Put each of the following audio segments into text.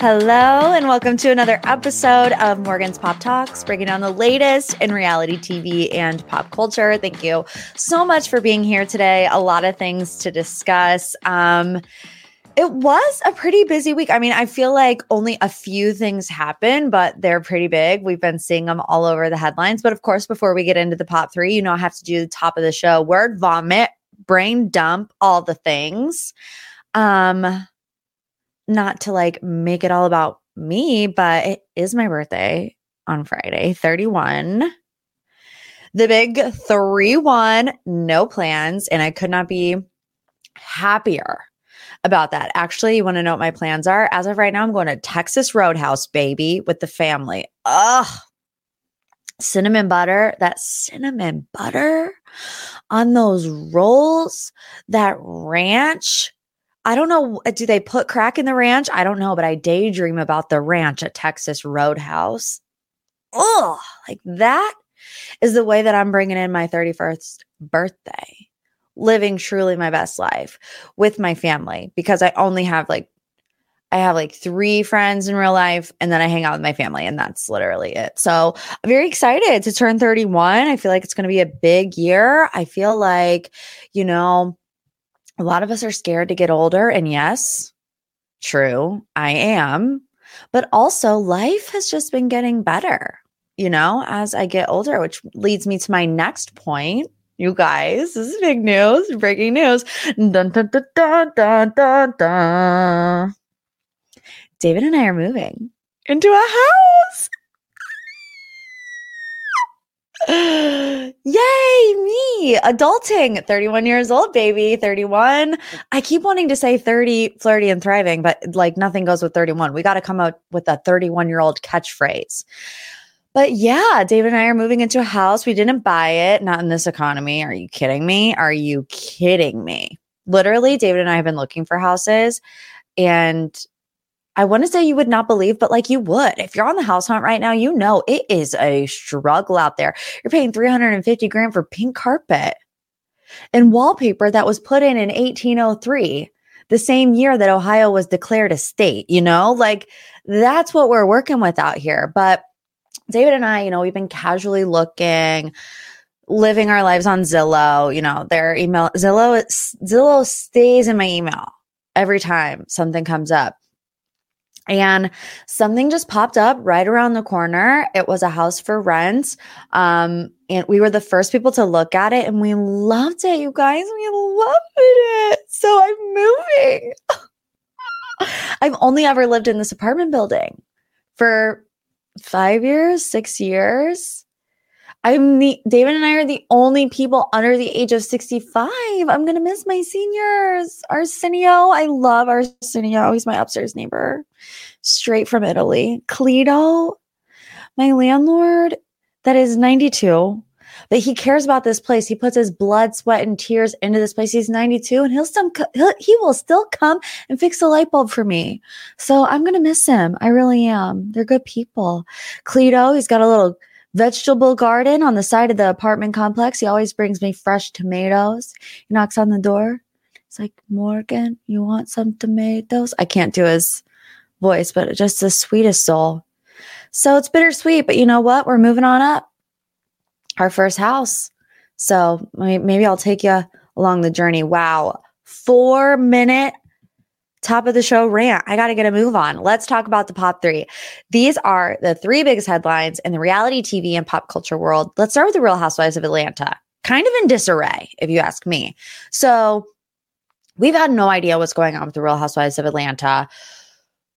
Hello, and welcome to another episode of Morgan's Pop Talks, breaking down the latest in reality TV and pop culture. Thank you so much for being here today. A lot of things to discuss. Um, it was a pretty busy week. I mean, I feel like only a few things happen, but they're pretty big. We've been seeing them all over the headlines. But of course, before we get into the pop three, you know, I have to do the top of the show word vomit, brain dump, all the things. Um, not to like make it all about me, but it is my birthday on Friday, 31. The big 3 1, no plans. And I could not be happier about that. Actually, you want to know what my plans are? As of right now, I'm going to Texas Roadhouse, baby, with the family. Ugh. Cinnamon butter, that cinnamon butter on those rolls, that ranch I don't know. Uh, do they put crack in the ranch? I don't know, but I daydream about the ranch at Texas Roadhouse. Oh, like that is the way that I'm bringing in my 31st birthday, living truly my best life with my family because I only have like, I have like three friends in real life and then I hang out with my family and that's literally it. So I'm very excited to turn 31. I feel like it's going to be a big year. I feel like, you know, a lot of us are scared to get older. And yes, true, I am. But also, life has just been getting better, you know, as I get older, which leads me to my next point. You guys, this is big news, breaking news. Dun, dun, dun, dun, dun, dun. David and I are moving into a house. Yay, me, adulting, 31 years old, baby, 31. I keep wanting to say 30, flirty, and thriving, but like nothing goes with 31. We got to come out with a 31 year old catchphrase. But yeah, David and I are moving into a house. We didn't buy it, not in this economy. Are you kidding me? Are you kidding me? Literally, David and I have been looking for houses and I want to say you would not believe, but like you would. If you're on the house hunt right now, you know it is a struggle out there. You're paying 350 grand for pink carpet and wallpaper that was put in in 1803, the same year that Ohio was declared a state, you know? Like that's what we're working with out here. But David and I, you know, we've been casually looking, living our lives on Zillow, you know, their email Zillow Zillow stays in my email every time something comes up. And something just popped up right around the corner. It was a house for rent. Um, and we were the first people to look at it and we loved it, you guys. We loved it. So I'm moving. I've only ever lived in this apartment building for five years, six years. I'm the David and I are the only people under the age of 65. I'm gonna miss my seniors. Arsenio, I love Arsenio. He's my upstairs neighbor, straight from Italy. Cleto, my landlord, that is 92. But he cares about this place. He puts his blood, sweat, and tears into this place. He's 92, and he'll still he'll, he will still come and fix a light bulb for me. So I'm gonna miss him. I really am. They're good people. Cleto, he's got a little vegetable garden on the side of the apartment complex. He always brings me fresh tomatoes. He knocks on the door. It's like, Morgan, you want some tomatoes? I can't do his voice, but just the sweetest soul. So it's bittersweet, but you know what? We're moving on up. Our first house. So maybe I'll take you along the journey. Wow. Four minute top of the show rant. I got to get a move on. Let's talk about the pop three. These are the three biggest headlines in the reality TV and pop culture world. Let's start with the Real Housewives of Atlanta. Kind of in disarray, if you ask me. So we've had no idea what's going on with the Real Housewives of Atlanta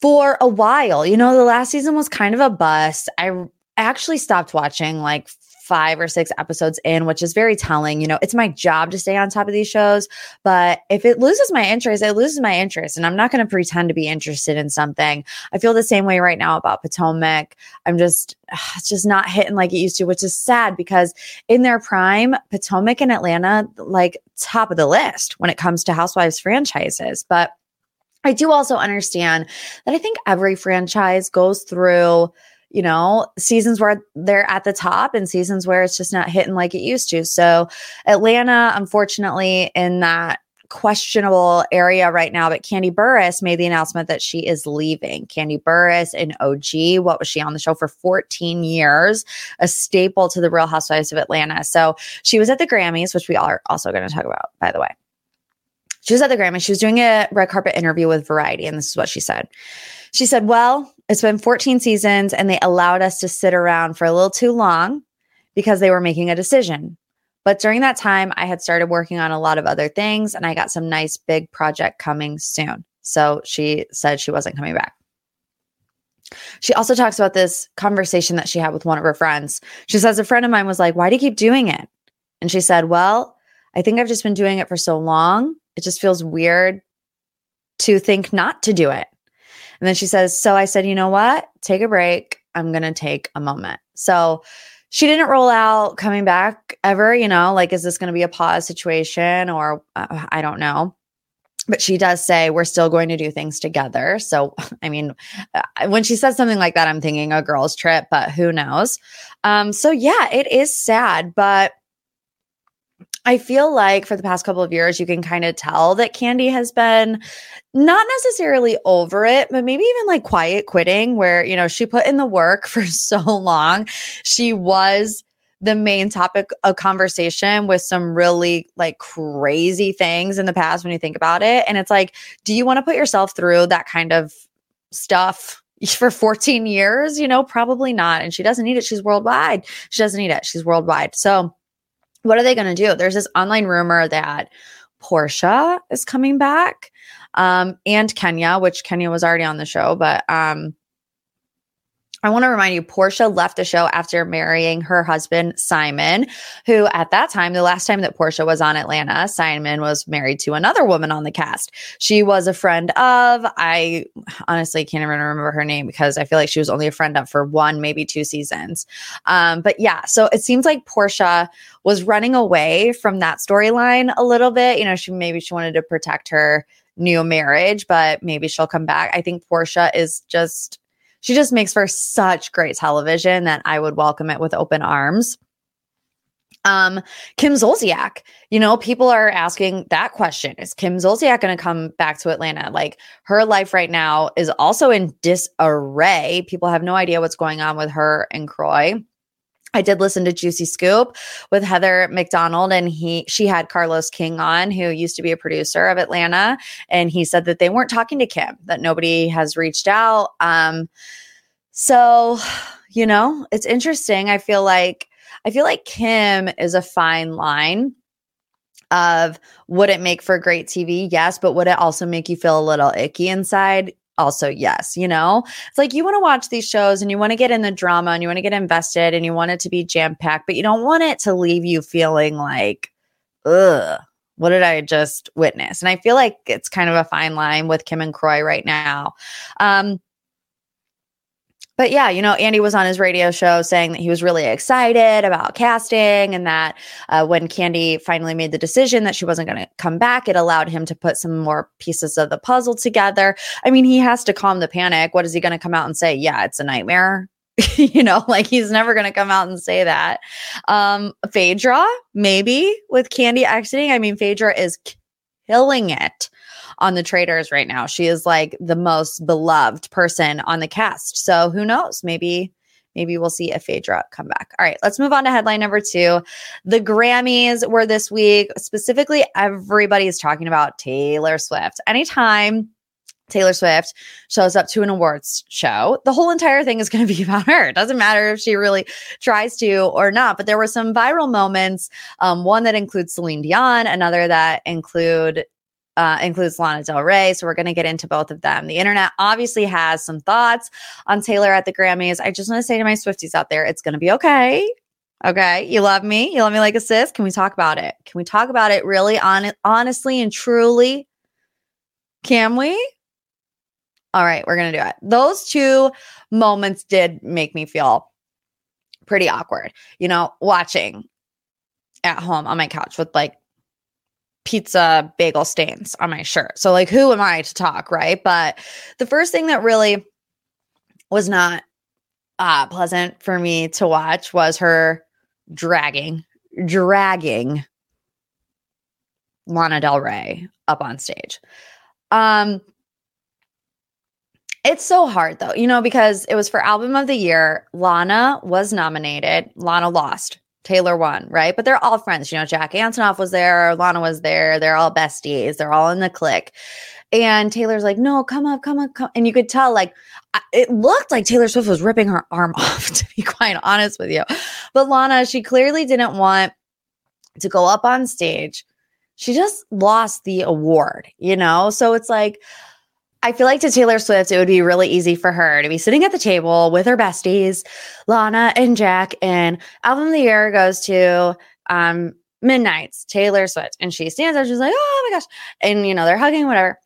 for a while. You know, the last season was kind of a bust. I actually stopped watching like five or six episodes in, which is very telling. You know, it's my job to stay on top of these shows, but if it loses my interest, it loses my interest. And I'm not going to pretend to be interested in something. I feel the same way right now about Potomac. I'm just, it's just not hitting like it used to, which is sad because in their prime, Potomac and Atlanta, like top of the list when it comes to Housewives franchises. But I do also understand that I think every franchise goes through, you know, seasons where they're at the top and seasons where it's just not hitting like it used to. So, Atlanta, unfortunately, in that questionable area right now, but Kandi Burruss made the announcement that she is leaving. Kandi Burruss in OG, what was she on the show for 14 years? A staple to the Real Housewives of Atlanta. So she was at the Grammys, which we are also going to talk about, by the way she was at the Grammys. She was doing a red carpet interview with Variety, and this is what she said. She said, Well, it's been 14 seasons, and they allowed us to sit around for a little too long because they were making a decision. But during that time, I had started working on a lot of other things, and I got some nice big project coming soon. So she said she wasn't coming back. She also talks about this conversation that she had with one of her friends. She says, A friend of mine was like, Why do you keep doing it? And she said, Well, I think I've just been doing it for so long it just feels weird to think not to do it. And then she says, So I said, you know what? Take a break. I'm going to take a moment. So she didn't roll out coming back ever, you know, like, is this going to be a pause situation or uh, I don't know. But she does say, we're still going to do things together. So, I mean, uh, when she says something like that, I'm thinking a girl's trip, but who knows? Um, so, yeah, it is sad, but I feel like for the past couple of years, you can kind of tell that Kandi has been not necessarily over it, but maybe even like quiet quitting, where, you know, she put in the work for so long. She was the main topic of conversation with some really like crazy things in the past when you think about it. And it's like, do you want to put yourself through that kind of stuff for 14 years? You know, probably not. And she doesn't need it. She's worldwide. She doesn't need it. She's worldwide. So, what are they going to do? There's this online rumor that Porsha is coming back um, and Kenya, which Kenya was already on the show, but um, I want to remind you, Porsha left the show after marrying her husband, Simon, who at that time, the last time that Porsha was on Atlanta, Simon was married to another woman on the cast. She was a friend of, I honestly can't even remember her name because I feel like she was only a friend of for one, maybe two seasons. Um, but yeah, so it seems like Porsha was running away from that storyline a little bit. You know, she maybe she wanted to protect her new marriage, but maybe she'll come back. I think Porsha is just she just makes for such great television that I would welcome it with open arms. Um, Kim Zolciak, you know, people are asking that question. Is Kim Zolciak going to come back to Atlanta? Like her life right now is also in disarray. People have no idea what's going on with her and Kroy. I did listen to Juicy Scoop with Heather McDonald and he she had Carlos King on who used to be a producer of Atlanta and he said that they weren't talking to Kim that nobody has reached out um so you know it's interesting I feel like I feel like Kim is a fine line of would it make for great TV? Yes, but would it also make you feel a little icky inside? Also yes you know? It's like you want to watch these shows and you want to get in the drama and you want to get invested and you want it to be jam packed but you don't want it to leave you feeling like ugh what did i just witness? And i feel like it's kind of a fine line with kim and Kroy right now. Um but yeah, you know, Andy was on his radio show saying that he was really excited about casting and that uh, when Kandi finally made the decision that she wasn't going to come back, it allowed him to put some more pieces of the puzzle together. I mean, he has to calm the panic. What is he going to come out and say? Yeah, it's a nightmare. you know, like he's never going to come out and say that. Um, Phaedra, maybe with Kandi exiting. I mean, Phaedra is killing it on the Traitors right now. She is like the most beloved person on the cast. So who knows? Maybe maybe we'll see a Phaedra come back. All right, let's move on to headline number two. The Grammys were this week. Specifically, everybody is talking about Taylor Swift. Anytime Taylor Swift shows up to an awards show, the whole entire thing is going to be about her. It doesn't matter if she really tries to or not. But there were some viral moments. Um, one that includes Celine Dion, another that include uh, includes Lana Del Rey. So we're going to get into both of them. The internet obviously has some thoughts on Taylor at the Grammys. I just want to say to my Swifties out there, it's going to be okay. Okay. You love me. You love me like a sis. Can we talk about it? Can we talk about it really on honestly and truly? Can we? All right, we're going to do it. Those two moments did make me feel pretty awkward. You know, watching at home on my couch with like pizza bagel stains on my shirt. So, like, who am I to talk, right? But the first thing that really was not uh, pleasant for me to watch was her dragging, dragging Lana Del Rey up on stage. Um, it's so hard though, you know, because it was for album of the year. Lana was nominated. Lana lost. Taylor won, right? But they're all friends. You know, Jack Antonoff was there, Lana was there. They're all besties. They're all in the clique. And Taylor's like, no, come up, come up, come. And you could tell, like, it looked like Taylor Swift was ripping her arm off, to be quite honest with you. But Lana, she clearly didn't want to go up on stage. She just lost the award, you know? So it's like, I feel like to Taylor Swift, it would be really easy for her to be sitting at the table with her besties, Lana and Jack, and album of the year goes to um, Midnights, Taylor Swift. And she stands up, she's like, oh my gosh. And, you know, they're hugging, whatever.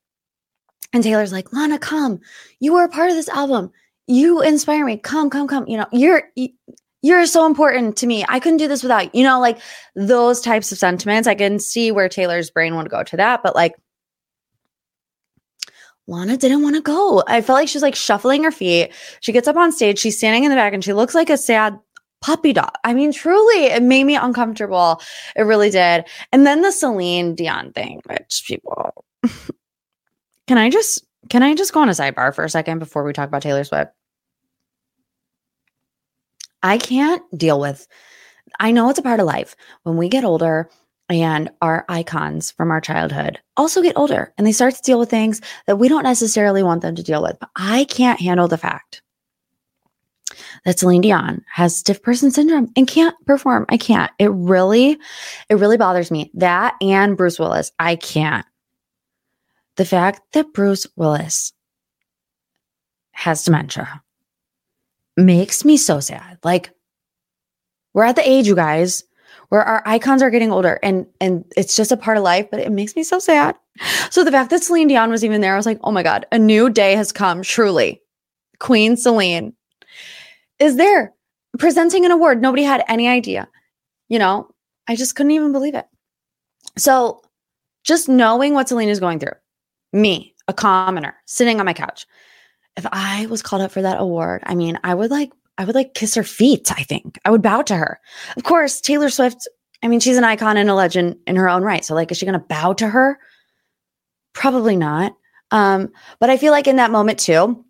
And Taylor's like, Lana, come. You were a part of this album. You inspire me. Come, come, come. You know, you're you're so important to me. I couldn't do this without you. You know, like those types of sentiments. I can see where Taylor's brain would go to that, but like Lana didn't want to go. I felt like she was like shuffling her feet. She gets up on stage, she's standing in the back, and she looks like a sad puppy dog. I mean, truly, it made me uncomfortable. It really did. And then the Celine Dion thing, which people can I just can I just go on a sidebar for a second before we talk about Taylor Swift? I can't deal with I know it's a part of life. When we get older, and our icons from our childhood also get older and they start to deal with things that we don't necessarily want them to deal with. But I can't handle the fact that Celine Dion has stiff person syndrome and can't perform. I can't. It really, it really bothers me. That and Bruce Willis, I can't. The fact that Bruce Willis has dementia makes me so sad. Like, we're at the age, you guys, where our icons are getting older and and it's just a part of life, but it makes me so sad. So the fact that Celine Dion was even there, I was like, oh my God, a new day has come, truly. Queen Celine is there presenting an award. Nobody had any idea. You know, I just couldn't even believe it. So just knowing what Celine is going through, me, a commoner, sitting on my couch. If I was called up for that award, I mean, I would like I would like kiss her feet, I think. I would bow to her. Of course, Taylor Swift, I mean, she's an icon and a legend in her own right. So, like, is she going to bow to her? Probably not. Um, but I feel like in that moment, too,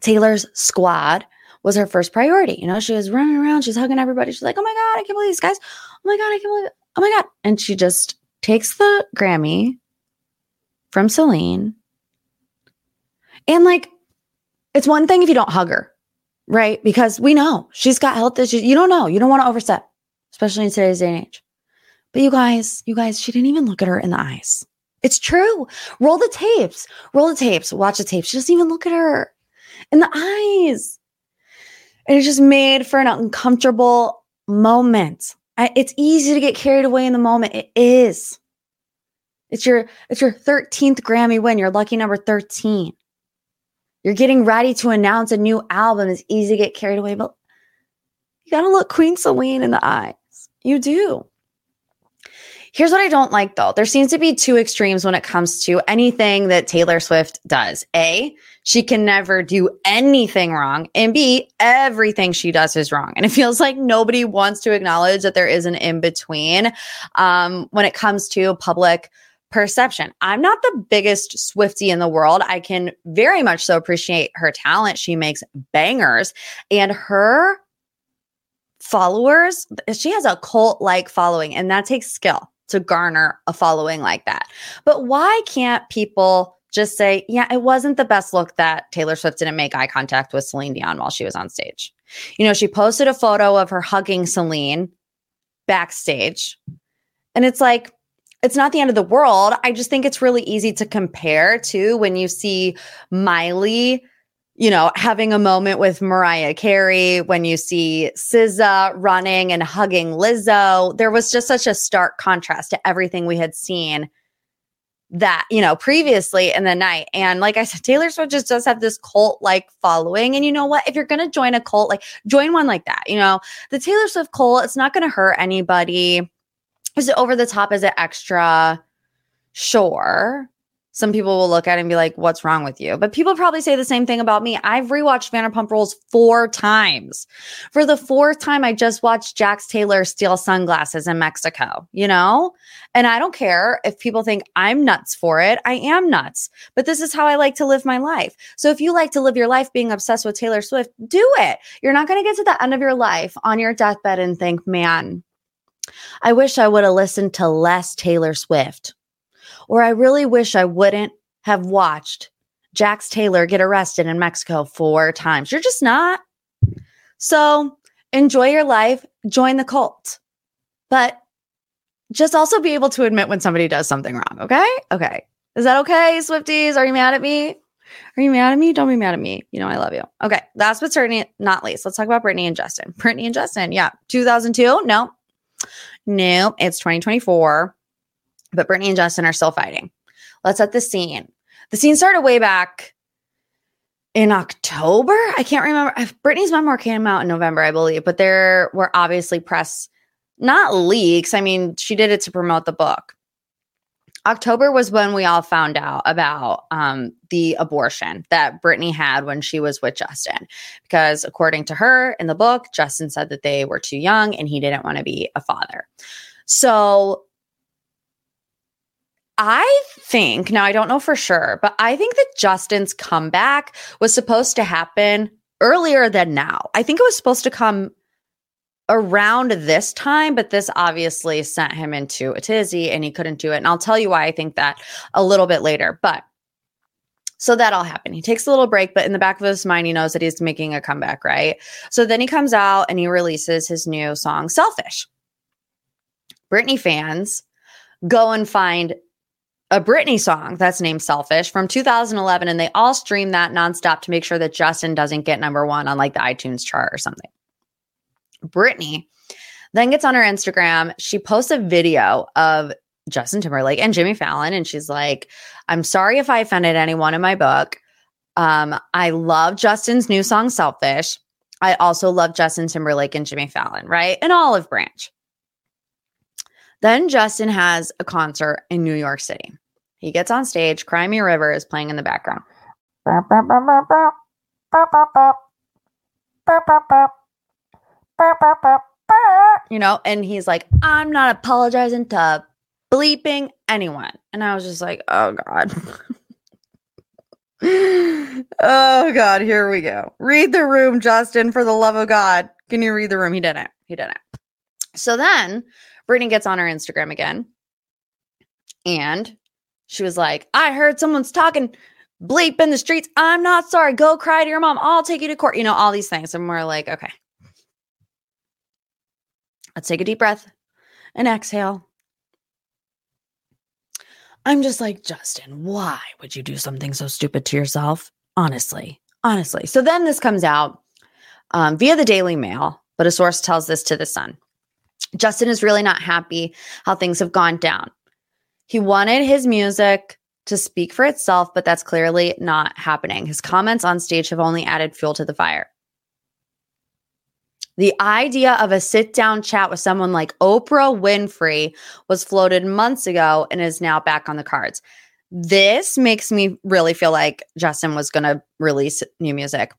Taylor's squad was her first priority. You know, she was running around, she's hugging everybody. She's like, oh my God, I can't believe these guys. Oh my God, I can't believe. Oh my God. And she just takes the Grammy from Celine. And like, it's one thing if you don't hug her right? Because we know she's got health issues. You don't know. You don't want to overstep, especially in today's day and age. But you guys, you guys, she didn't even look at her in the eyes. It's true. Roll the tapes. Roll the tapes. Watch the tapes. She doesn't even look at her in the eyes. And it just made for an uncomfortable moment. It's easy to get carried away in the moment. It is. It's your it's your 13th Grammy win. You're lucky number 13. You're getting ready to announce a new album. It's easy to get carried away, but you got to look Queen Celine in the eyes. You do. Here's what I don't like though. There seems to be two extremes when it comes to anything that Taylor Swift does. A, she can never do anything wrong. And B, everything she does is wrong. And it feels like nobody wants to acknowledge that there is an in between um, when it comes to public perception. I'm not the biggest Swifty in the world. I can very much so appreciate her talent. She makes bangers and her followers, she has a cult like following, and that takes skill to garner a following like that. But why can't people just say, yeah, it wasn't the best look that Taylor Swift didn't make eye contact with Celine Dion while she was on stage? You know, she posted a photo of her hugging Celine backstage. And it's like, it's not the end of the world. I just think it's really easy to compare to when you see Miley you know, having a moment with Mariah Carey, when you see SZA running and hugging Lizzo, there was just such a stark contrast to everything we had seen that, you know, previously in the night. And like I said, Taylor Swift just does have this cult like following. And you know what? If you're going to join a cult, like join one like that. You know, the Taylor Swift cult, it's not going to hurt anybody. Is it over the top? Is it extra? Sure some people will look at it and be like, what's wrong with you? But people probably say the same thing about me. I've rewatched Vanderpump Rules four times. For the fourth time, I just watched Jax Taylor steal sunglasses in Mexico, you know? And I don't care if people think I'm nuts for it. I am nuts, but this is how I like to live my life. So if you like to live your life being obsessed with Taylor Swift, do it. You're not going to get to the end of your life on your deathbed and think, man, I wish I would have listened to less Taylor Swift or I really wish I wouldn't have watched Jax Taylor get arrested in Mexico four times. You're just not. So enjoy your life, join the cult, but just also be able to admit when somebody does something wrong. Okay. Okay. Is that okay, Swifties? Are you mad at me? Are you mad at me? Don't be mad at me. You know, I love you. Okay. Last but certainly not least, let's talk about Britney and Justin. Britney and Justin. Yeah. 2002. No, no, it's 2024 but Britney and Justin are still fighting. Let's set the scene. The scene started way back in October. I can't remember. Britney's memoir came out in November, I believe, but there were obviously press, not leaks. I mean, she did it to promote the book. October was when we all found out about um, the abortion that Britney had when she was with Justin. Because according to her in the book, Justin said that they were too young and he didn't want to be a father. So I think, now I don't know for sure, but I think that Justin's comeback was supposed to happen earlier than now. I think it was supposed to come around this time, but this obviously sent him into a tizzy and he couldn't do it. And I'll tell you why I think that a little bit later. But so that all happened. He takes a little break, but in the back of his mind, he knows that he's making a comeback, right? So then he comes out and he releases his new song, Selfish. Britney fans go and find a Britney song that's named Selfish from 2011, and they all stream that nonstop to make sure that Justin doesn't get number one on like the iTunes chart or something. Britney then gets on her Instagram. She posts a video of Justin Timberlake and Jimmy Fallon, and she's like, I'm sorry if I offended anyone in my book. Um, I love Justin's new song, Selfish. I also love Justin Timberlake and Jimmy Fallon, right? And Olive Branch. Then Justin has a concert in New York City. He gets on stage, Cry Me River is playing in the background. You know, and he's like, I'm not apologizing to bleeping anyone. And I was just like, oh God. oh God, here we go. Read the room, Justin, for the love of God. Can you read the room? He didn't. He didn't. So then Britney gets on her Instagram again. And she was like, I heard someone's talking bleep in the streets. I'm not sorry. Go cry to your mom. I'll take you to court. You know, all these things. And we're like, okay. Let's take a deep breath and exhale. I'm just like, Justin, why would you do something so stupid to yourself? Honestly, honestly. So then this comes out um, via the Daily Mail, but a source tells this to the Sun. Justin is really not happy how things have gone down. He wanted his music to speak for itself, but that's clearly not happening. His comments on stage have only added fuel to the fire. The idea of a sit down chat with someone like Oprah Winfrey was floated months ago and is now back on the cards. This makes me really feel like Justin was going to release new music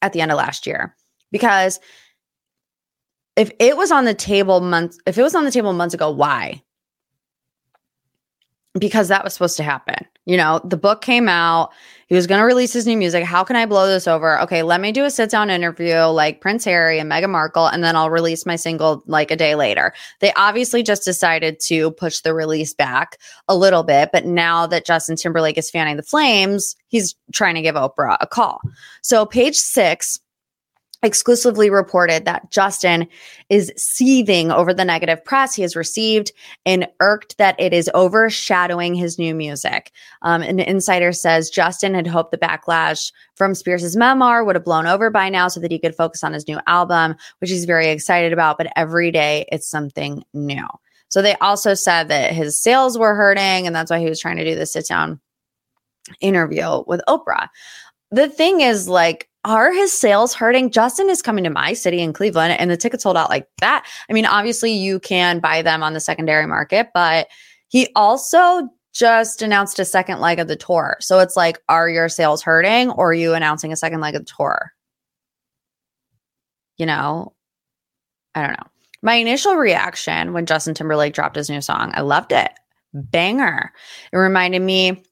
at the end of last year because if it was on the table months if it was on the table months ago why because that was supposed to happen you know the book came out he was going to release his new music. How can i blow this over? Okay let me do a sit down interview like prince harry and meghan markle and then i'll release my single like a day later. They obviously just decided to push the release back a little bit but now that justin timberlake is fanning the flames he's trying to give oprah a call. So page six exclusively reported that Justin is seething over the negative press he has received and irked that it is overshadowing his new music. Um, an insider says Justin had hoped the backlash from Spears' memoir would have blown over by now so that he could focus on his new album, which he's very excited about. But every day it's something new. So they also said that his sales were hurting, and that's why he was trying to do the sit down interview with Oprah. The thing is, like, are his sales hurting? Justin is coming to my city in Cleveland and the tickets sold out like that. I mean, obviously, you can buy them on the secondary market, but he also just announced a second leg of the tour. So it's like, are your sales hurting or are you announcing a second leg of the tour? You know, I don't know. My initial reaction when Justin Timberlake dropped his new song, I loved it. Banger. It reminded me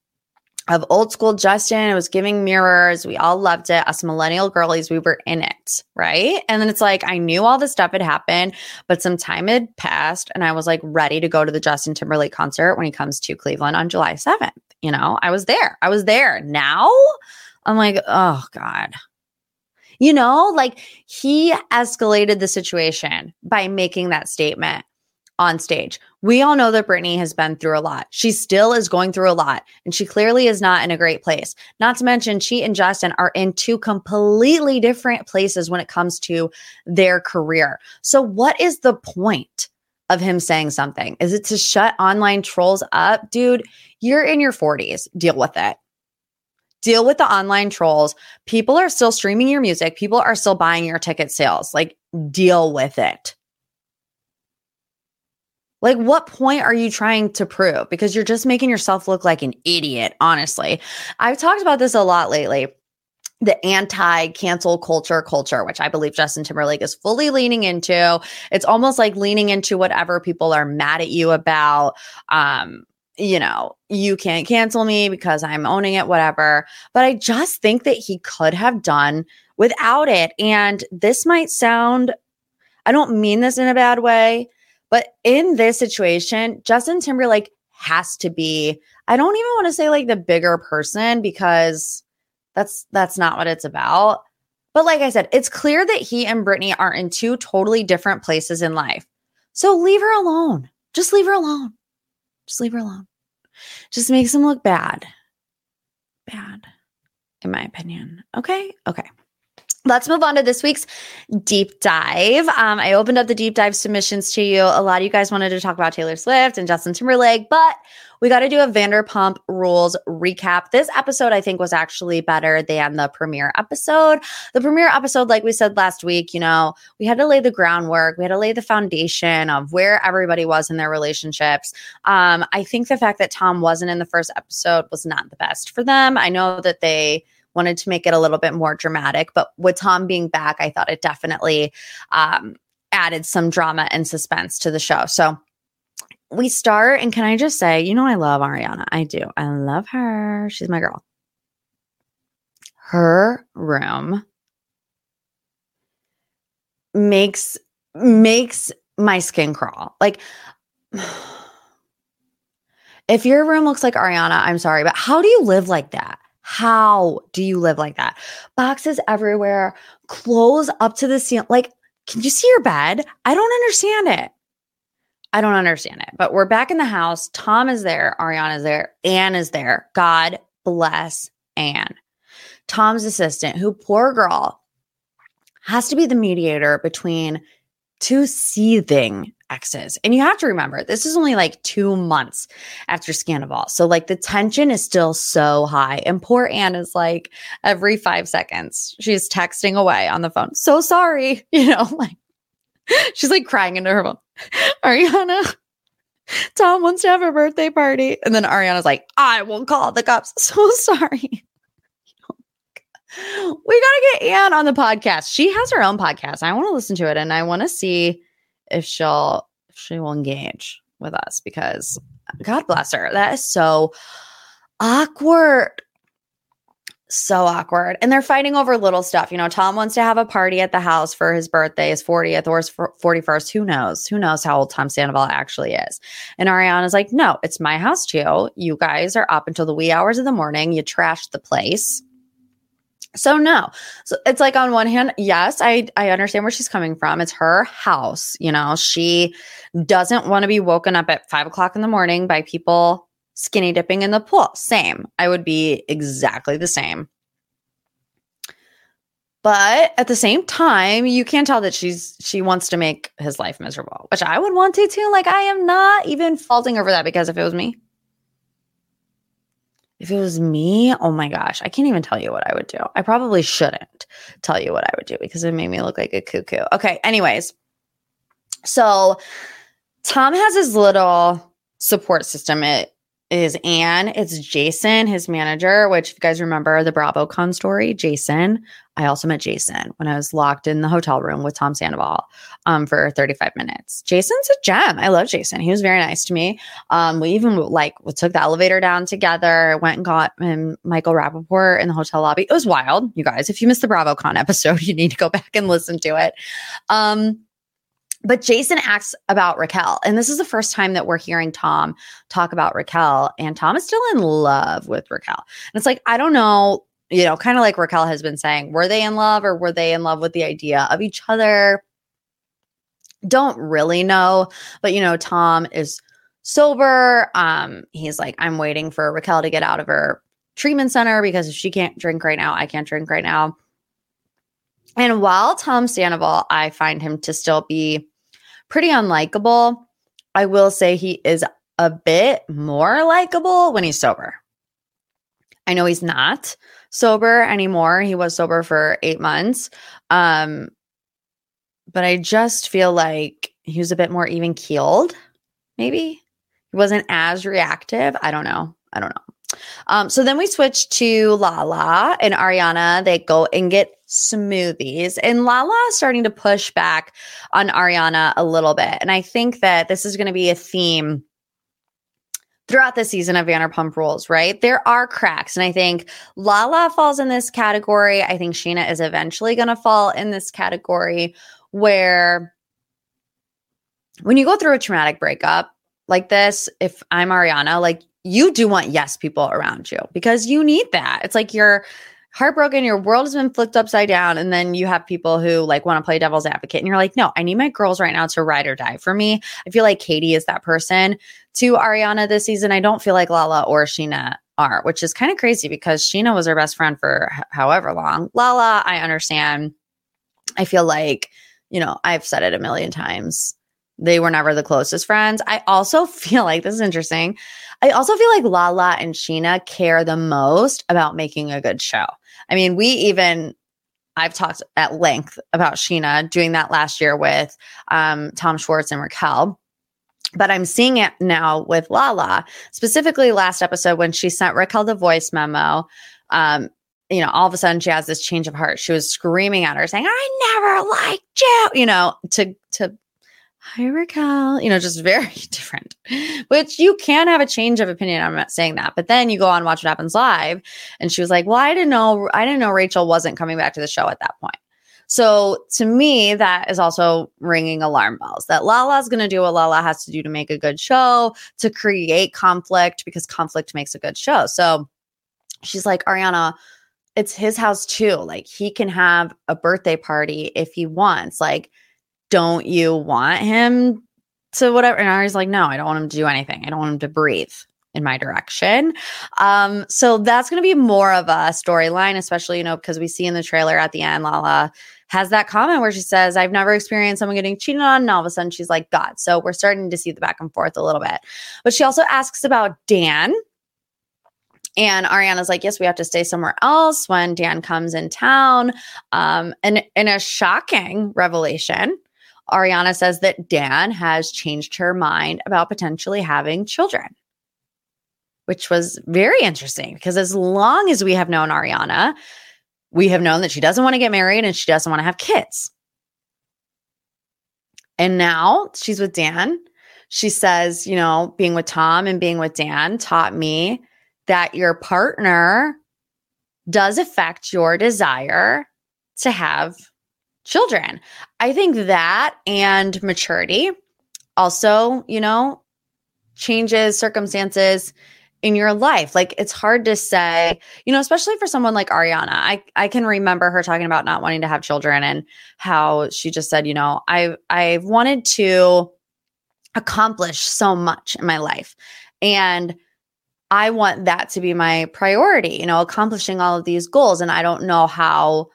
of old school Justin. It was giving mirrors. We all loved it. Us millennial girlies, we were in it. Right. And then it's like, I knew all this stuff had happened, but some time had passed and I was like ready to go to the Justin Timberlake concert when he comes to Cleveland on July 7th. You know, I was there. I was there. Now I'm like, oh God. You know, like he escalated the situation by making that statement on stage. We all know that Britney has been through a lot. She still is going through a lot, and she clearly is not in a great place. Not to mention, she and Justin are in two completely different places when it comes to their career. So, what is the point of him saying something? Is it to shut online trolls up? Dude, you're in your 40s. Deal with it deal with the online trolls. People are still streaming your music, people are still buying your ticket sales. Like, deal with it. Like, what point are you trying to prove? Because you're just making yourself look like an idiot, honestly. I've talked about this a lot lately the anti cancel culture culture, which I believe Justin Timberlake is fully leaning into. It's almost like leaning into whatever people are mad at you about. Um, you know, you can't cancel me because I'm owning it, whatever. But I just think that he could have done without it. And this might sound, I don't mean this in a bad way, but in this situation, Justin Timberlake has to be, I don't even want to say like the bigger person because that's that's not what it's about. But like I said, it's clear that he and Britney are in two totally different places in life. So leave her alone. Just leave her alone. Just leave her alone. Just makes him look bad. Bad, in my opinion. Okay. Okay. Let's move on to this week's deep dive. Um, I opened up the deep dive submissions to you. A lot of you guys wanted to talk about Taylor Swift and Justin Timberlake, but we got to do a Vanderpump Rules recap. This episode, I think, was actually better than the premiere episode. The premiere episode, like we said last week, you know, we had to lay the groundwork, we had to lay the foundation of where everybody was in their relationships. Um, I think the fact that Tom wasn't in the first episode was not the best for them. I know that they wanted to make it a little bit more dramatic. But with Tom being back, I thought it definitely um, added some drama and suspense to the show. So we start, and can I just say, you know, I love Ariana. I do. I love her. She's my girl. Her room makes makes my skin crawl. Like if your room looks like Ariana, I'm sorry, but how do you live like that? How do you live like that? Boxes everywhere, clothes up to the ceiling. Like, can you see your bed? I don't understand it. I don't understand it. But we're back in the house. Tom is there. Ariana is there. Anne is there. God bless Anne. Tom's assistant, who, poor girl, has to be the mediator between two seething exes. And you have to remember, this is only like two months after Scandoval. So, like, the tension is still so high. And poor Anne is like, every five seconds, she's texting away on the phone. So sorry. You know, like, she's like crying into her phone. Ariana, Tom wants to have a birthday party. And then Ariana's like, I will call the cops. So sorry. we got to get Anne on the podcast. She has her own podcast. I want to listen to it and I want to see if she'll if she will engage with us because God bless her. That is so awkward. So awkward. And they're fighting over little stuff. You know, Tom wants to have a party at the house for his birthday, his 40th or his 41st. Who knows? Who knows how old Tom Sandoval actually is? And Ariana's like, no, it's my house too. You guys are up until the wee hours of the morning. You trashed the place. So no. So it's like on one hand, yes, I I understand where she's coming from. It's her house, you know. She doesn't want to be woken up at five o'clock in the morning by people skinny dipping in the pool. Same. I would be exactly the same. But at the same time, you can tell that she's she wants to make his life miserable, which I would want to too. Like I am not even faulting over that because if it was me, if it was me, oh my gosh, I can't even tell you what I would do. I probably shouldn't tell you what I would do because it made me look like a cuckoo. Okay, anyways. So Tom has his little support system. It is Anne. It's Jason, his manager, which if you guys remember the BravoCon story, Jason. I also met Jason when I was locked in the hotel room with Tom Sandoval um, for 35 minutes. Jason's a gem. I love Jason. He was very nice to me. Um, we even like we took the elevator down together, went and got him Michael Rapaport in the hotel lobby. It was wild, you guys. If you missed the BravoCon episode, you need to go back and listen to it. Um, but Jason asks about Raquel. And this is the first time that we're hearing Tom talk about Raquel. And Tom is still in love with Raquel. And it's like, I don't know, you know, kind of like Raquel has been saying, were they in love or were they in love with the idea of each other? Don't really know. But, you know, Tom is sober. Um, he's like, I'm waiting for Raquel to get out of her treatment center because if she can't drink right now, I can't drink right now. And while Tom Sandoval, I find him to still be pretty unlikable. I will say he is a bit more likable when he's sober. I know he's not sober anymore. He was sober for eight months. Um, but I just feel like he was a bit more even keeled, maybe. He wasn't as reactive. I don't know. I don't know. Um, so then we switch to Lala and Ariana. They go and get smoothies. And Lala is starting to push back on Ariana a little bit. And I think that this is going to be a theme throughout the season of Vanderpump Rules, right? There are cracks. And I think Lala falls in this category. I think Scheana is eventually going to fall in this category where when you go through a traumatic breakup like this, if I'm Ariana, like you do want yes people around you because you need that. It's like you're heartbroken, your world has been flipped upside down, and then you have people who like want to play devil's advocate, and you're like, no, I need my girls right now to ride or die for me. I feel like Katie is that person to Ariana this season. I don't feel like Lala or Scheana are, which is kind of crazy because Scheana was her best friend for h- however long. Lala, I understand. I feel like, you know, I've said it a million times. They were never the closest friends. I also feel like this is interesting. I also feel like Lala and Scheana care the most about making a good show. I mean, we even I've talked at length about Scheana doing that last year with um, Tom Schwartz and Raquel. But I'm seeing it now with Lala, specifically last episode when she sent Raquel the voice memo. Um, you know, all of a sudden she has this change of heart. She was screaming at her, saying, "I never liked you," you know, to to hi Raquel, you know, just very different, which you can have a change of opinion. I'm not saying that, but then you go on watch what happens live. And she was like, well, I didn't know, I didn't know Rachel wasn't coming back to the show at that point. So to me, that is also ringing alarm bells that Lala's going to do what Lala has to do to make a good show, to create conflict because conflict makes a good show. So she's like, Ariana, it's his house too. Like he can have a birthday party if he wants. Like, don't you want him to whatever? And Ari's like, no, I don't want him to do anything. I don't want him to breathe in my direction. Um, so that's going to be more of a storyline, especially, you know, because we see in the trailer at the end, Lala has that comment where she says, I've never experienced someone getting cheated on. And all of a sudden she's like, God. So we're starting to see the back and forth a little bit. But she also asks about Dan. And Ariana's like, yes, we have to stay somewhere else when Dan comes in town. Um, and in a shocking revelation, Ariana says that Dan has changed her mind about potentially having children, which was very interesting because as long as we have known Ariana, we have known that she doesn't want to get married and she doesn't want to have kids. And now she's with Dan. She says, you know, being with Tom and being with Dan taught me that your partner does affect your desire to have children. I think that and maturity also, you know, changes circumstances in your life. Like it's hard to say, you know, especially for someone like Ariana. I I can remember her talking about not wanting to have children and how she just said, you know, I I wanted to accomplish so much in my life. And I want that to be my priority, you know, accomplishing all of these goals and I don't know how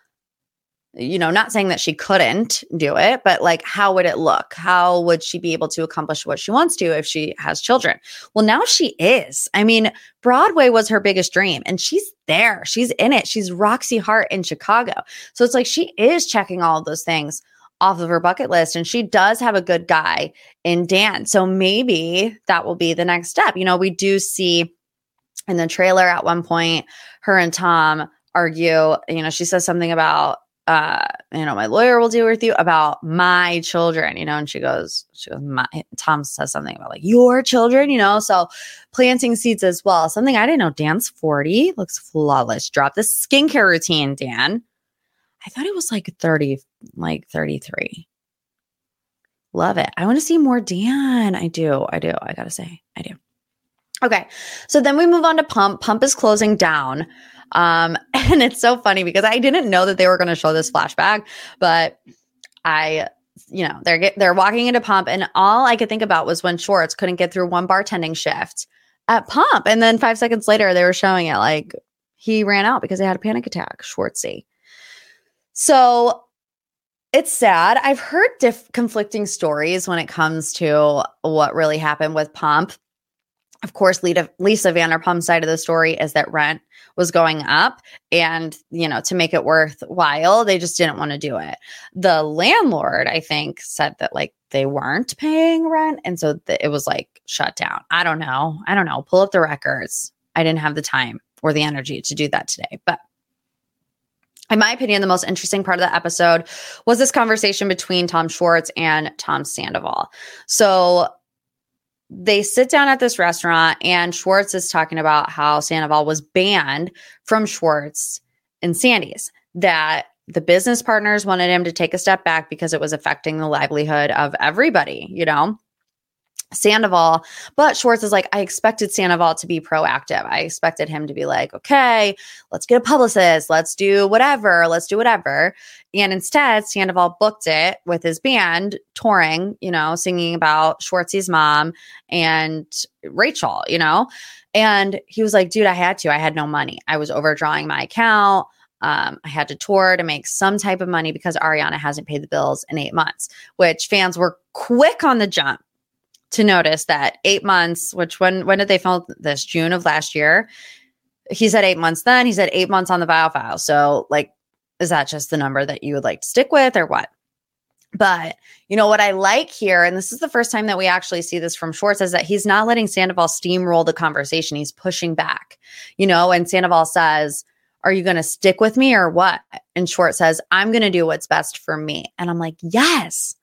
you know, not saying that she couldn't do it, but like, how would it look? How would she be able to accomplish what she wants to if she has children? Well, now she is. I mean, Broadway was her biggest dream and she's there. She's in it. She's Roxy Hart in Chicago. So it's like she is checking all those things off of her bucket list and she does have a good guy in Dan. So maybe that will be the next step. You know, we do see in the trailer at one point her and Tom argue, you know, she says something about uh, you know, my lawyer will deal with you about my children, you know, and she goes, she goes, my, Tom says something about like your children, you know, so planting seeds as well. Something I didn't know. Dan's 40, looks flawless. Drop the skincare routine, Dan. I thought it was like 30, like 33. Love it. I want to see more Dan. I do. I do. I got to say, I do. Okay. So then we move on to Pump. Pump is closing down. Um, and it's so funny because I didn't know that they were going to show this flashback, but I, you know, they're get, they're walking into Pump, and all I could think about was when Schwartz couldn't get through one bartending shift at Pump, and then five seconds later they were showing it like he ran out because he had a panic attack. Schwartzy. So it's sad. I've heard diff- conflicting stories when it comes to what really happened with Pump of course, Lita, Lisa Vanderpump's side of the story is that rent was going up, and you know, to make it worthwhile, they just didn't want to do it. The landlord, I think, said that like they weren't paying rent, and so th- it was like shut down. I don't know. I don't know. Pull up the records. I didn't have the time or the energy to do that today, but in my opinion, the most interesting part of the episode was this conversation between Tom Schwartz and Tom Sandoval. So they sit down at this restaurant and Schwartz is talking about how Sandoval was banned from Schwartz and Sandy's, that the business partners wanted him to take a step back because it was affecting the livelihood of everybody, you know? Sandoval, but Schwartz is like, I expected Sandoval to be proactive. I expected him to be like, okay, let's get a publicist, let's do whatever, let's do whatever. And instead, Sandoval booked it with his band touring, you know, singing about Schwartzy's mom and Rachel, you know? And he was like, dude, I had to. I had no money. I was overdrawing my account. Um, I had to tour to make some type of money because Ariana hasn't paid the bills in eight months, which fans were quick on the jump to notice that eight months, which when when did they film this? June of last year. He said eight months then. He said eight months on the Vile File. So, like, is that just the number that you would like to stick with or what? But you know what I like here, and this is the first time that we actually see this from Schwartz, is that he's not letting Sandoval steamroll the conversation. He's pushing back, you know, and Sandoval says, Are you going to stick with me or what? And Schwartz says, I'm going to do what's best for me. And I'm like, Yes,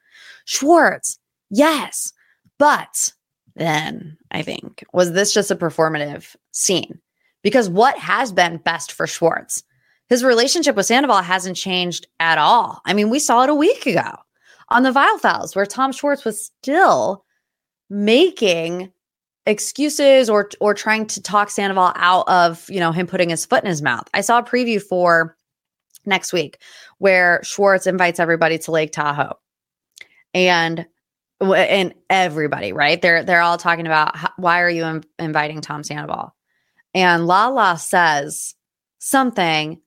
Schwartz, yes. But then I think, was this just a performative scene? Because what has been best for Schwartz? His relationship with Sandoval hasn't changed at all. I mean, we saw it a week ago on the Vile Files, where Tom Schwartz was still making excuses or or trying to talk Sandoval out of you know him putting his foot in his mouth. I saw a preview for next week where Schwartz invites everybody to Lake Tahoe, and and everybody, right? They're they're all talking about how, why are you Im- inviting Tom Sandoval? And Lala says something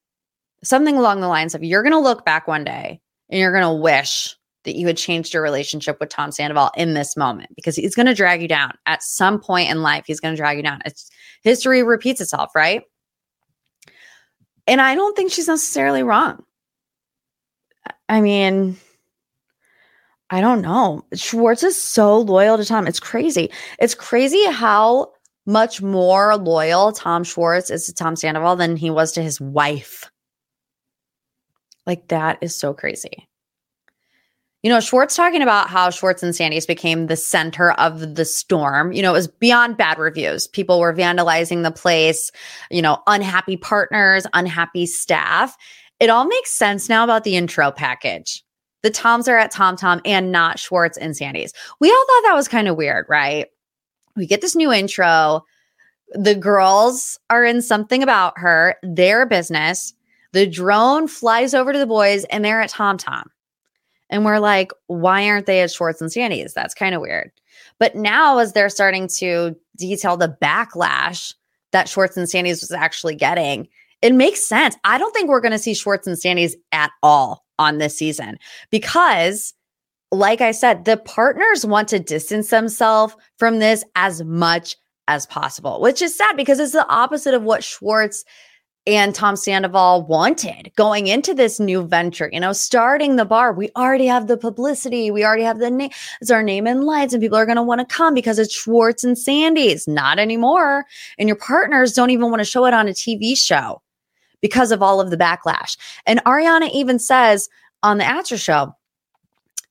something along the lines of you're going to look back one day and you're going to wish that you had changed your relationship with Tom Sandoval in this moment because he's going to drag you down at some point in life. He's going to drag you down. It's history repeats itself, right? And I don't think she's necessarily wrong. I mean, I don't know. Schwartz is so loyal to Tom. It's crazy. It's crazy how much more loyal Tom Schwartz is to Tom Sandoval than he was to his wife. Like that is so crazy. You know, Schwartz talking about how Schwartz and Sandy's became the center of the storm. You know, it was beyond bad reviews. People were vandalizing the place, you know, unhappy partners, unhappy staff. It all makes sense now about the intro package the Toms are at Tom Tom and not Schwartz and Sandy's. We all thought that was kind of weird, right? We get this new intro. The girls are in something about her, their business. The drone flies over to the boys and they're at Tom Tom. And we're like, why aren't they at Schwartz and Sandy's? That's kind of weird. But now, as they're starting to detail the backlash that Schwartz and Sandy's was actually getting, it makes sense. I don't think we're going to see Schwartz and Sandy's at all on this season because, like I said, the partners want to distance themselves from this as much as possible, which is sad because it's the opposite of what Schwartz and Tom Sandoval wanted going into this new venture. You know, starting the bar, we already have the publicity, we already have the name, it's our name in lights, and people are going to want to come because it's Schwartz and Sandy's. Not anymore. And your partners don't even want to show it on a TV show because of all of the backlash. And Ariana even says on the after show,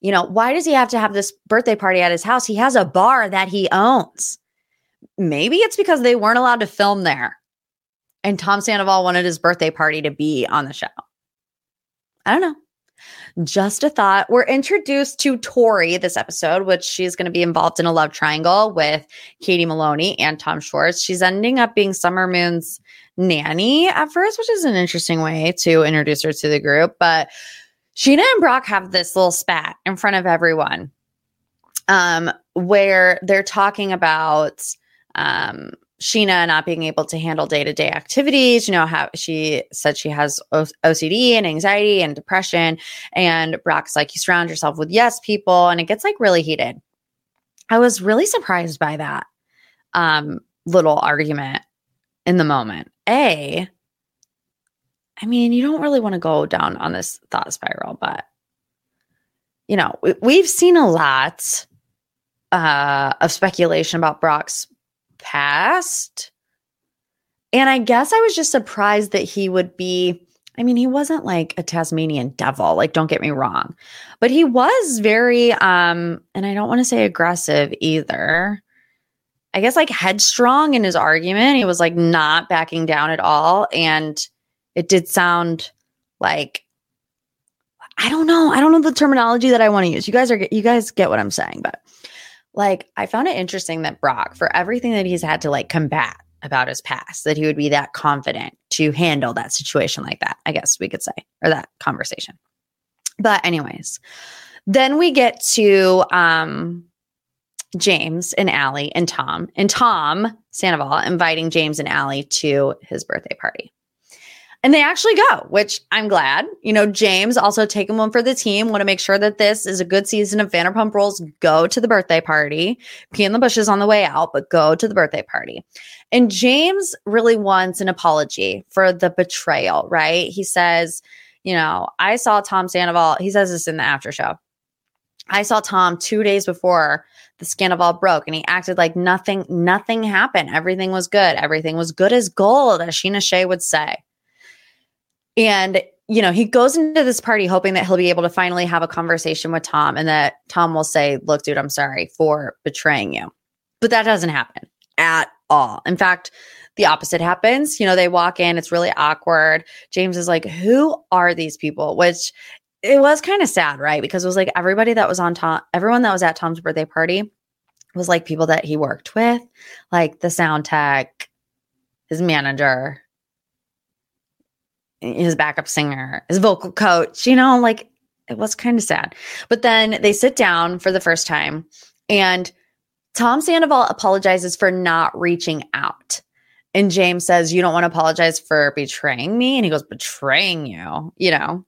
you know, why does he have to have this birthday party at his house? He has a bar that he owns. Maybe it's because they weren't allowed to film there. And Tom Sandoval wanted his birthday party to be on the show. I don't know. Just a thought. We're introduced to Tori this episode, which she's going to be involved in a love triangle with Katie Maloney and Tom Schwartz. She's ending up being Summer Moon's nanny at first, which is an interesting way to introduce her to the group. But Scheana and Brock have this little spat in front of everyone um, where they're talking about um, Scheana not being able to handle day to day activities. You know, how she said she has OCD and anxiety and depression. And Brock's like, you surround yourself with yes people. And it gets like really heated. I was really surprised by that um, little argument in the moment. A, I mean, you don't really want to go down on this thought spiral, but you know, we, have seen a lot uh, of speculation about Brock's past. And I guess I was just surprised that he would be. I mean, he wasn't like a Tasmanian devil, like, don't get me wrong, but he was very, um, and I don't want to say aggressive either. I guess like headstrong in his argument. He was like not backing down at all. And it did sound like, I don't know. I don't know the terminology that I want to use. You guys are, you guys get what I'm saying, but like I found it interesting that Brock, for everything that he's had to like combat about his past, that he would be that confident to handle that situation like that, I guess we could say, or that conversation. But, anyways, then we get to um James and Allie and Tom, and Tom Sandoval inviting James and Allie to his birthday party. And they actually go, which I'm glad. You know, James also taking one for the team. Want to make sure that this is a good season of Vanderpump Rules. Go to the birthday party. Pee in the bushes on the way out, but go to the birthday party. And James really wants an apology for the betrayal, right? He says, you know, I saw Tom Sandoval. He says this in the after show. I saw Tom two days before the scandal broke and he acted like nothing, nothing happened. Everything was good. Everything was good as gold, as Scheana Shay would say. And, you know, he goes into this party hoping that he'll be able to finally have a conversation with Tom and that Tom will say, Look, dude, I'm sorry for betraying you. But that doesn't happen at all. In fact, the opposite happens. You know, they walk in, it's really awkward. James is like, Who are these people? Which it was kind of sad, right? Because it was like everybody that was on Tom, everyone that was at Tom's birthday party was like people that he worked with, like the sound tech, his manager, his backup singer, his vocal coach, you know, like it was kind of sad. But then they sit down for the first time and Tom Sandoval apologizes for not reaching out. And James says, You don't want to apologize for betraying me? And he goes, Betraying you, you know?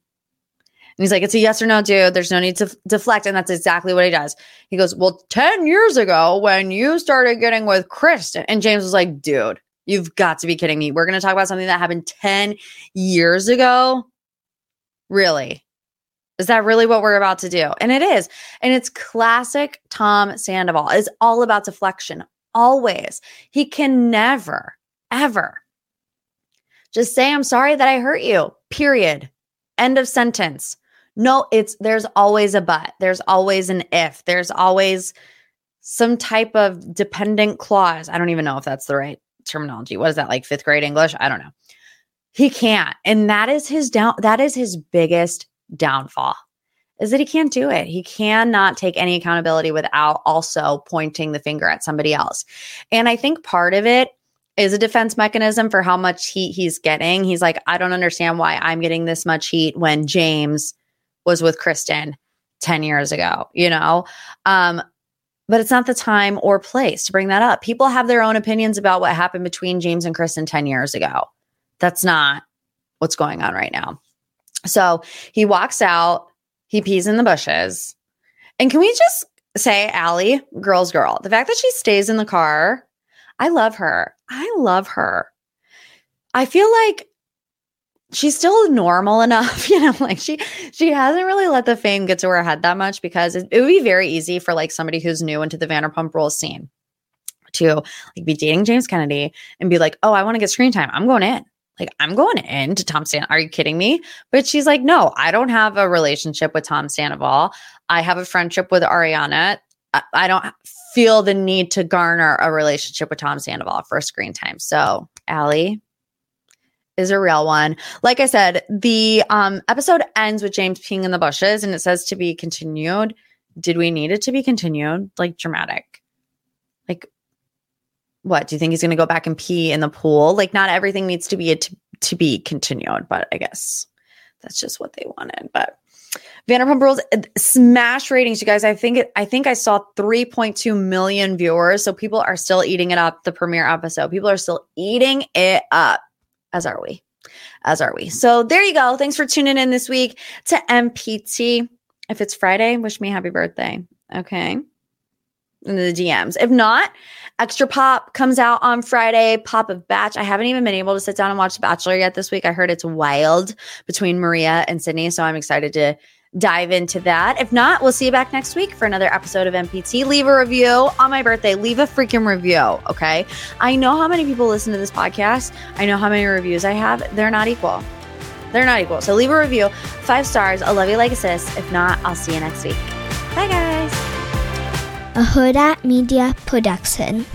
And he's like, It's a yes or no, dude. There's no need to f- deflect. And that's exactly what he does. He goes, Well, 10 years ago, when you started getting with Kristen, and James was like, Dude, You've got to be kidding me. We're going to talk about something that happened 10 years ago. Really? Is that really what we're about to do? And it is. And it's classic Tom Sandoval. It's all about deflection. Always. He can never, ever just say, I'm sorry that I hurt you. Period. End of sentence. No, it's there's always a but. There's always an if. There's always some type of dependent clause. I don't even know if that's the right terminology. What is that like fifth grade English? I don't know. He can't. And that is his down that is his biggest downfall. Is that he can't do it. He cannot take any accountability without also pointing the finger at somebody else. And I think part of it is a defense mechanism for how much heat he's getting. He's like, I don't understand why I'm getting this much heat when James was with Kristen 10 years ago, you know? Um, but it's not the time or place to bring that up. People have their own opinions about what happened between James and Kristen 10 years ago. That's not what's going on right now. So he walks out, he pees in the bushes. And can we just say, Allie, girl's girl, the fact that she stays in the car, I love her. I love her. I feel like she's still normal enough, you know, like she she hasn't really let the fame get to her head that much because it, it would be very easy for like somebody who's new into the Vanderpump Rules scene to like be dating James Kennedy and be like, "Oh, I want to get screen time. I'm going in." Like, I'm going in to Tom Stan. Are you kidding me? But she's like, no, I don't have a relationship with Tom Sandoval. I have a friendship with Ariana. I, I don't feel the need to garner a relationship with Tom Sandoval for screen time. So, Allie is a real one. Like I said, the um, episode ends with James peeing in the bushes and it says to be continued. Did we need it to be continued? Like dramatic. Like, what do you think he's going to go back and pee in the pool? Like, not everything needs to be a t- to be continued, but I guess that's just what they wanted. But Vanderpump Rules uh, smash ratings, you guys. I think it, I think I saw 3.2 million viewers. So people are still eating it up. The premiere episode, people are still eating it up. As are we. As are we. So there you go. Thanks for tuning in this week to MPT. If it's Friday, wish me happy birthday. Okay. In the DMs. If not, Extra Pop comes out on Friday. Pop of Batch. I haven't even been able to sit down and watch The Bachelor yet this week. I heard it's wild between Maria and Sydney. So I'm excited to dive into that. If not, we'll see you back next week for another episode of MPT. Leave a review on my birthday. Leave a freaking review, okay? I know how many people listen to this podcast. I know how many reviews I have. They're not equal. They're not equal. So leave a review. Five stars. I love you like a sis. If not, I'll see you next week. Bye, guys. A Hurrdat Media Production.